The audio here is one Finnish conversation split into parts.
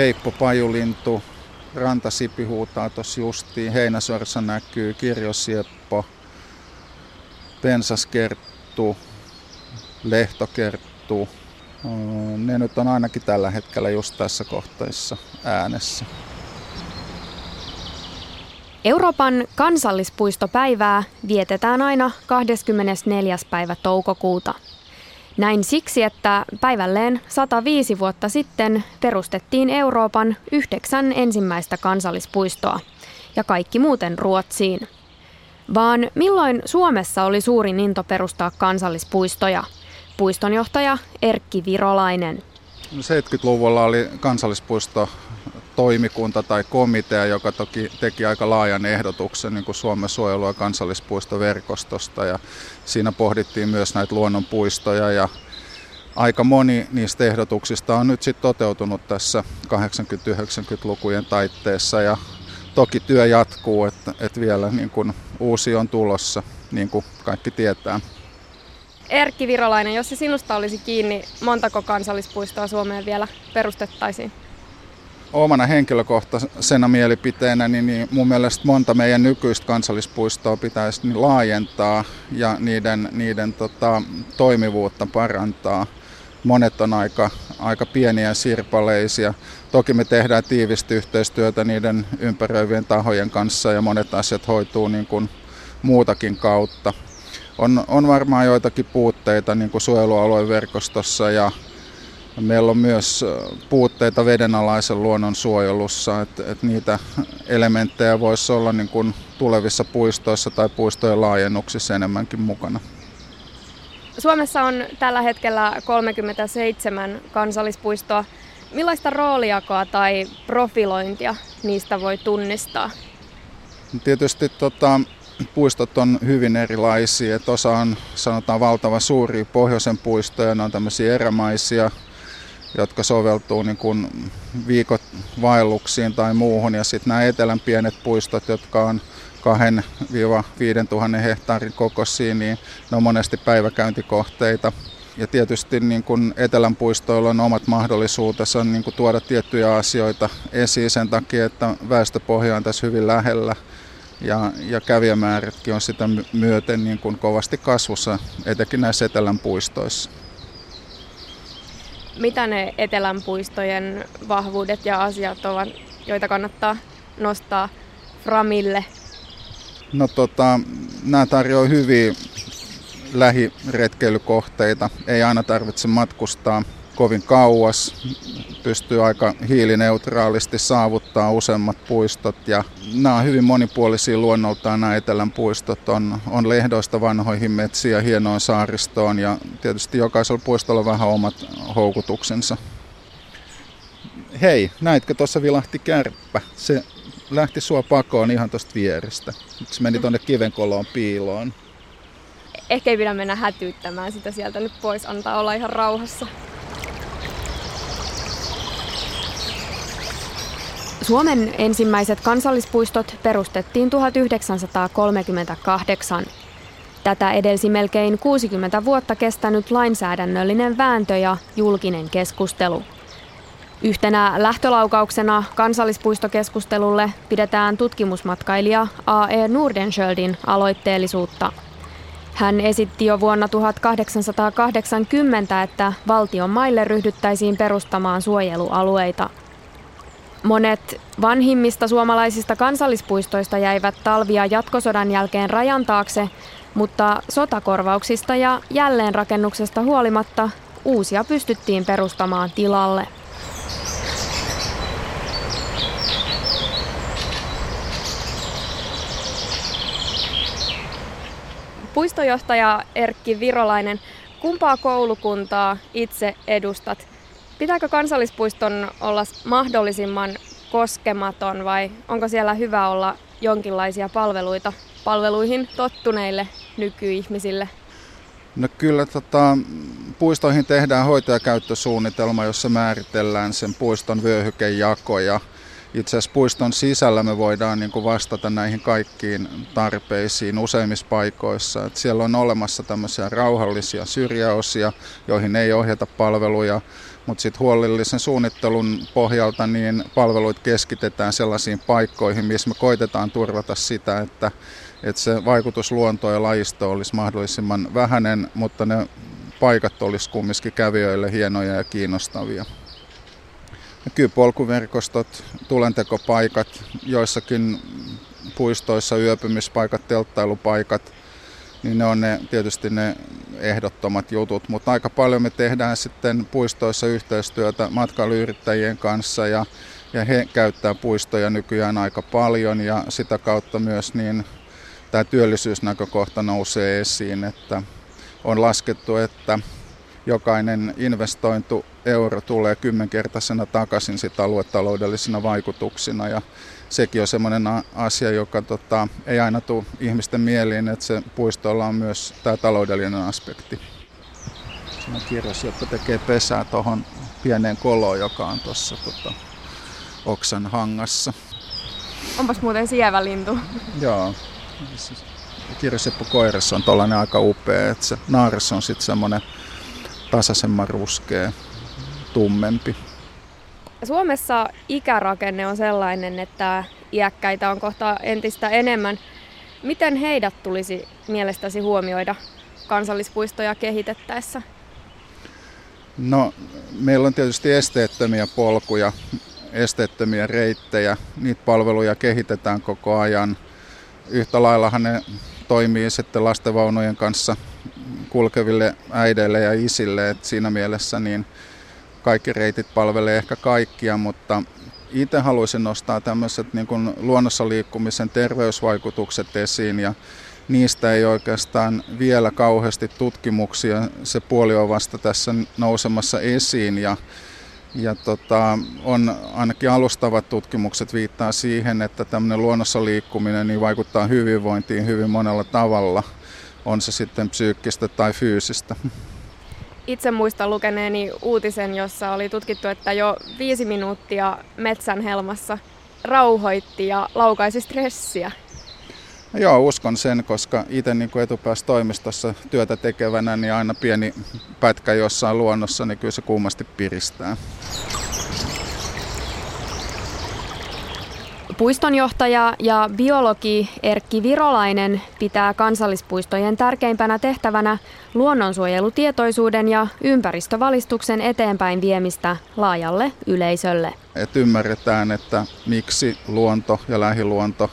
Peippo Pajulintu, Rantasipi huutaa tuossa justiin, Heinäsorsa näkyy, Kirjosieppo, Pensaskerttu, Lehtokerttu. Ne nyt on ainakin tällä hetkellä just tässä kohteessa äänessä. Euroopan kansallispuistopäivää vietetään aina 24. päivä toukokuuta. Näin siksi, että päivälleen 105 vuotta sitten perustettiin Euroopan yhdeksän ensimmäistä kansallispuistoa ja kaikki muuten Ruotsiin. Vaan milloin Suomessa oli suurin into perustaa kansallispuistoja? Puistonjohtaja Erkki Virolainen. 70-luvulla oli kansallispuisto toimikunta tai komitea, joka toki teki aika laajan ehdotuksen niin kuin Suomen suojelua kansallispuistoverkostosta ja siinä pohdittiin myös näitä luonnonpuistoja ja aika moni niistä ehdotuksista on nyt sitten toteutunut tässä 80-90-lukujen taitteessa ja toki työ jatkuu, että, että vielä niin kuin uusi on tulossa, niin kuin kaikki tietää. Erkki Virolainen, jos se sinusta olisi kiinni, montako kansallispuistoa Suomeen vielä perustettaisiin? Omana henkilökohtaisena mielipiteenä, niin, niin mun mielestä monta meidän nykyistä kansallispuistoa pitäisi niin laajentaa ja niiden, niiden tota, toimivuutta parantaa. Monet on aika, aika pieniä sirpaleisia. Toki me tehdään tiivistä yhteistyötä niiden ympäröivien tahojen kanssa ja monet asiat hoituu niin kuin muutakin kautta. On, on varmaan joitakin puutteita niin kuin suojelualueen verkostossa ja Meillä on myös puutteita vedenalaisen luonnon suojelussa, että, että niitä elementtejä voisi olla niin kuin tulevissa puistoissa tai puistojen laajennuksissa enemmänkin mukana. Suomessa on tällä hetkellä 37 kansallispuistoa. Millaista rooliakoa tai profilointia niistä voi tunnistaa? Tietysti tota, puistot on hyvin erilaisia. Että osa on sanotaan valtava suuri pohjoisen puistoja, ne on tämmöisiä erämaisia jotka soveltuu niin kuin viikot vaelluksiin tai muuhun. Ja sitten nämä etelän pienet puistot, jotka on 2-5 hehtaarin kokoisia, niin ne on monesti päiväkäyntikohteita. Ja tietysti niin kuin etelän puistoilla on omat mahdollisuutensa niin kuin tuoda tiettyjä asioita esiin sen takia, että väestöpohja on tässä hyvin lähellä ja, ja kävijämäärätkin on sitä myöten niin kuin kovasti kasvussa, etenkin näissä etelän puistoissa mitä ne Etelän puistojen vahvuudet ja asiat ovat, joita kannattaa nostaa Framille? No tota, nämä tarjoaa hyviä lähiretkeilykohteita. Ei aina tarvitse matkustaa kovin kauas. Pystyy aika hiilineutraalisti saavuttaa useammat puistot ja nämä on hyvin monipuolisia luonnoltaan nämä Etelän puistot. On, on lehdoista vanhoihin metsiin ja hienoin saaristoon ja tietysti jokaisella puistolla vähän omat houkutuksensa. Hei, näitkö tuossa vilahti kärppä? Se lähti sua pakoon ihan tuosta vierestä. Se meni tuonne kivenkoloon piiloon. Ehkä ei pidä mennä hätyyttämään sitä sieltä nyt pois, antaa olla ihan rauhassa. Suomen ensimmäiset kansallispuistot perustettiin 1938. Tätä edelsi melkein 60 vuotta kestänyt lainsäädännöllinen vääntö ja julkinen keskustelu. Yhtenä lähtölaukauksena kansallispuistokeskustelulle pidetään tutkimusmatkailija A.E. Nordenskjöldin aloitteellisuutta. Hän esitti jo vuonna 1880, että valtion maille ryhdyttäisiin perustamaan suojelualueita – Monet vanhimmista suomalaisista kansallispuistoista jäivät talvia jatkosodan jälkeen rajan taakse, mutta sotakorvauksista ja jälleenrakennuksesta huolimatta uusia pystyttiin perustamaan tilalle. Puistojohtaja Erkki Virolainen, kumpaa koulukuntaa itse edustat? Pitääkö kansallispuiston olla mahdollisimman koskematon vai onko siellä hyvä olla jonkinlaisia palveluita palveluihin tottuneille nykyihmisille? No kyllä tota, puistoihin tehdään hoito- ja käyttösuunnitelma, jossa määritellään sen puiston vyöhykejako ja itse asiassa puiston sisällä me voidaan niin kuin vastata näihin kaikkiin tarpeisiin useimmissa paikoissa. Et siellä on olemassa tämmöisiä rauhallisia syrjäosia, joihin ei ohjata palveluja mutta sitten huolellisen suunnittelun pohjalta niin palveluit keskitetään sellaisiin paikkoihin, missä me koitetaan turvata sitä, että, että se vaikutus luontoon ja lajistoon olisi mahdollisimman vähäinen, mutta ne paikat olisi kumminkin kävijöille hienoja ja kiinnostavia. Kyypolkuverkostot, tulentekopaikat, joissakin puistoissa yöpymispaikat, telttailupaikat, niin ne on ne, tietysti ne ehdottomat jutut, mutta aika paljon me tehdään sitten puistoissa yhteistyötä matkailuyrittäjien kanssa ja, ja he käyttää puistoja nykyään aika paljon ja sitä kautta myös niin tämä työllisyysnäkökohta nousee esiin, että on laskettu, että jokainen investointu euro tulee kymmenkertaisena takaisin sit aluetaloudellisina vaikutuksina ja sekin on semmoinen asia, joka tota, ei aina tule ihmisten mieliin, että se puistolla on myös tämä taloudellinen aspekti. Siinä on kirjas, joka tekee pesää tuohon pieneen koloon, joka on tuossa tota, oksan hangassa. Onpas muuten sievä lintu. Joo. Kirjaseppu koirassa on tuollainen aika upea, että se naaras on sitten semmoinen tasaisemman ruskea, tummempi. Suomessa ikärakenne on sellainen, että iäkkäitä on kohta entistä enemmän. Miten heidät tulisi mielestäsi huomioida kansallispuistoja kehitettäessä? No, meillä on tietysti esteettömiä polkuja, esteettömiä reittejä. Niitä palveluja kehitetään koko ajan. Yhtä laillahan ne toimii sitten lastenvaunujen kanssa kulkeville äideille ja isille. Et siinä mielessä niin kaikki reitit palvelee ehkä kaikkia, mutta itse haluaisin nostaa tämmöiset niin kuin luonnossa liikkumisen terveysvaikutukset esiin ja niistä ei oikeastaan vielä kauheasti tutkimuksia. Se puoli on vasta tässä nousemassa esiin ja, ja tota, on ainakin alustavat tutkimukset viittaa siihen, että tämmöinen luonnossa liikkuminen niin vaikuttaa hyvinvointiin hyvin monella tavalla, on se sitten psyykkistä tai fyysistä. Itse muistan lukeneeni uutisen, jossa oli tutkittu, että jo viisi minuuttia metsän helmassa rauhoitti ja laukaisi stressiä. No joo, uskon sen, koska itse niin etupäässä toimistossa työtä tekevänä, niin aina pieni pätkä jossain luonnossa, niin kyllä se kuumasti piristää. Puistonjohtaja ja biologi Erkki Virolainen pitää kansallispuistojen tärkeimpänä tehtävänä luonnonsuojelutietoisuuden ja ympäristövalistuksen eteenpäin viemistä laajalle yleisölle. Et ymmärretään, että miksi luonto ja lähiluonto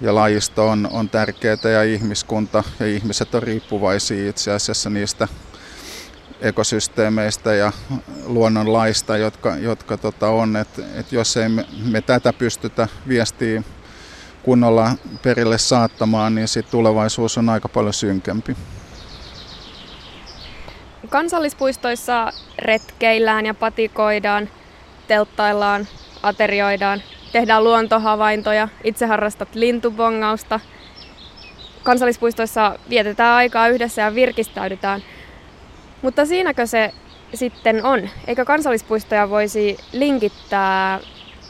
ja lajisto on, on tärkeää ja ihmiskunta ja ihmiset on riippuvaisia itse asiassa niistä ekosysteemeistä ja luonnonlaista, jotka, jotka tota on. Et, et jos ei me, me tätä pystytä viestiä kunnolla perille saattamaan, niin sit tulevaisuus on aika paljon synkempi. Kansallispuistoissa retkeillään ja patikoidaan, telttaillaan, aterioidaan, tehdään luontohavaintoja, itse harrastat lintubongausta. Kansallispuistoissa vietetään aikaa yhdessä ja virkistäydytään – mutta siinäkö se sitten on? Eikö kansallispuistoja voisi linkittää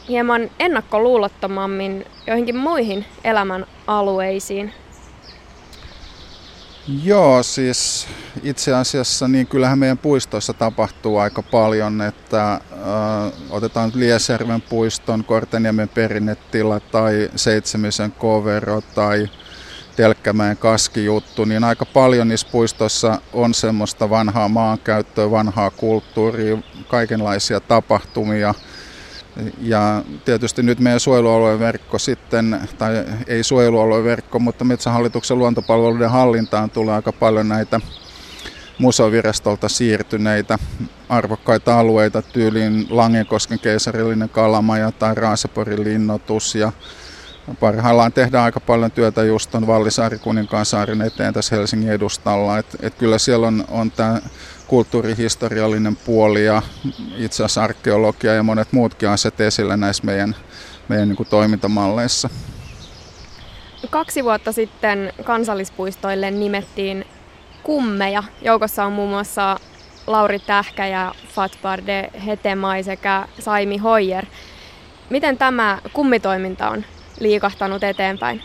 hieman ennakkoluulottomammin joihinkin muihin elämän alueisiin? Joo, siis itse asiassa niin kyllähän meidän puistoissa tapahtuu aika paljon, että äh, otetaan Liesjärven puiston, Korteniemen perinnetila tai Seitsemisen kovero tai Telkkämäen kaskijuttu, niin aika paljon niissä puistoissa on semmoista vanhaa maankäyttöä, vanhaa kulttuuria, kaikenlaisia tapahtumia. Ja tietysti nyt meidän suojelualueen verkko sitten, tai ei suojelualueen verkko, mutta Metsähallituksen luontopalveluiden hallintaan tulee aika paljon näitä museovirastolta siirtyneitä arvokkaita alueita, tyyliin Langenkosken keisarillinen kalamaja tai Raaseporin linnoitus ja Parhaillaan tehdään aika paljon työtä just tuon Vallisaari Kuninkaansaaren eteen tässä Helsingin edustalla. Et, et kyllä siellä on, on tämä kulttuurihistoriallinen puoli ja itse asiassa arkeologia ja monet muutkin asiat esillä näissä meidän, meidän niin toimintamalleissa. Kaksi vuotta sitten kansallispuistoille nimettiin kummeja. Joukossa on muun muassa Lauri Tähkä ja Fatbarde Hetemai sekä Saimi Hoyer. Miten tämä kummitoiminta on liikahtanut eteenpäin?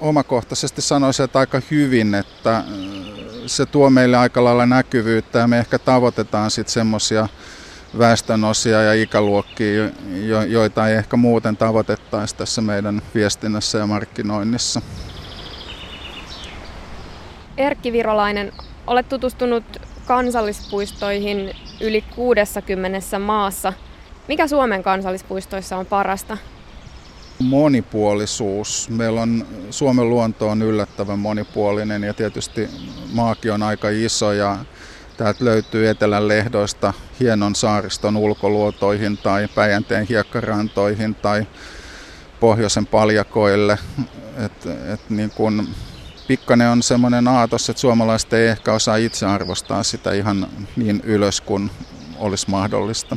Omakohtaisesti sanoisin, että aika hyvin, että äh, se tuo meille aika lailla näkyvyyttä ja me ehkä tavoitetaan sitten semmoisia väestönosia ja ikäluokkia, joita ei ehkä muuten tavoitettaisi tässä meidän viestinnässä ja markkinoinnissa. Erkki Virolainen, olet tutustunut kansallispuistoihin yli 60 maassa. Mikä Suomen kansallispuistoissa on parasta? Monipuolisuus. Meillä on, Suomen luonto on yllättävän monipuolinen ja tietysti maakin on aika iso ja täältä löytyy Etelän lehdoista hienon saariston ulkoluotoihin tai Päijänteen hiekkarantoihin tai pohjoisen paljakoille. Et, et niin kun, pikkainen on semmoinen aatos, että suomalaiset ei ehkä osaa itse arvostaa sitä ihan niin ylös kuin olisi mahdollista.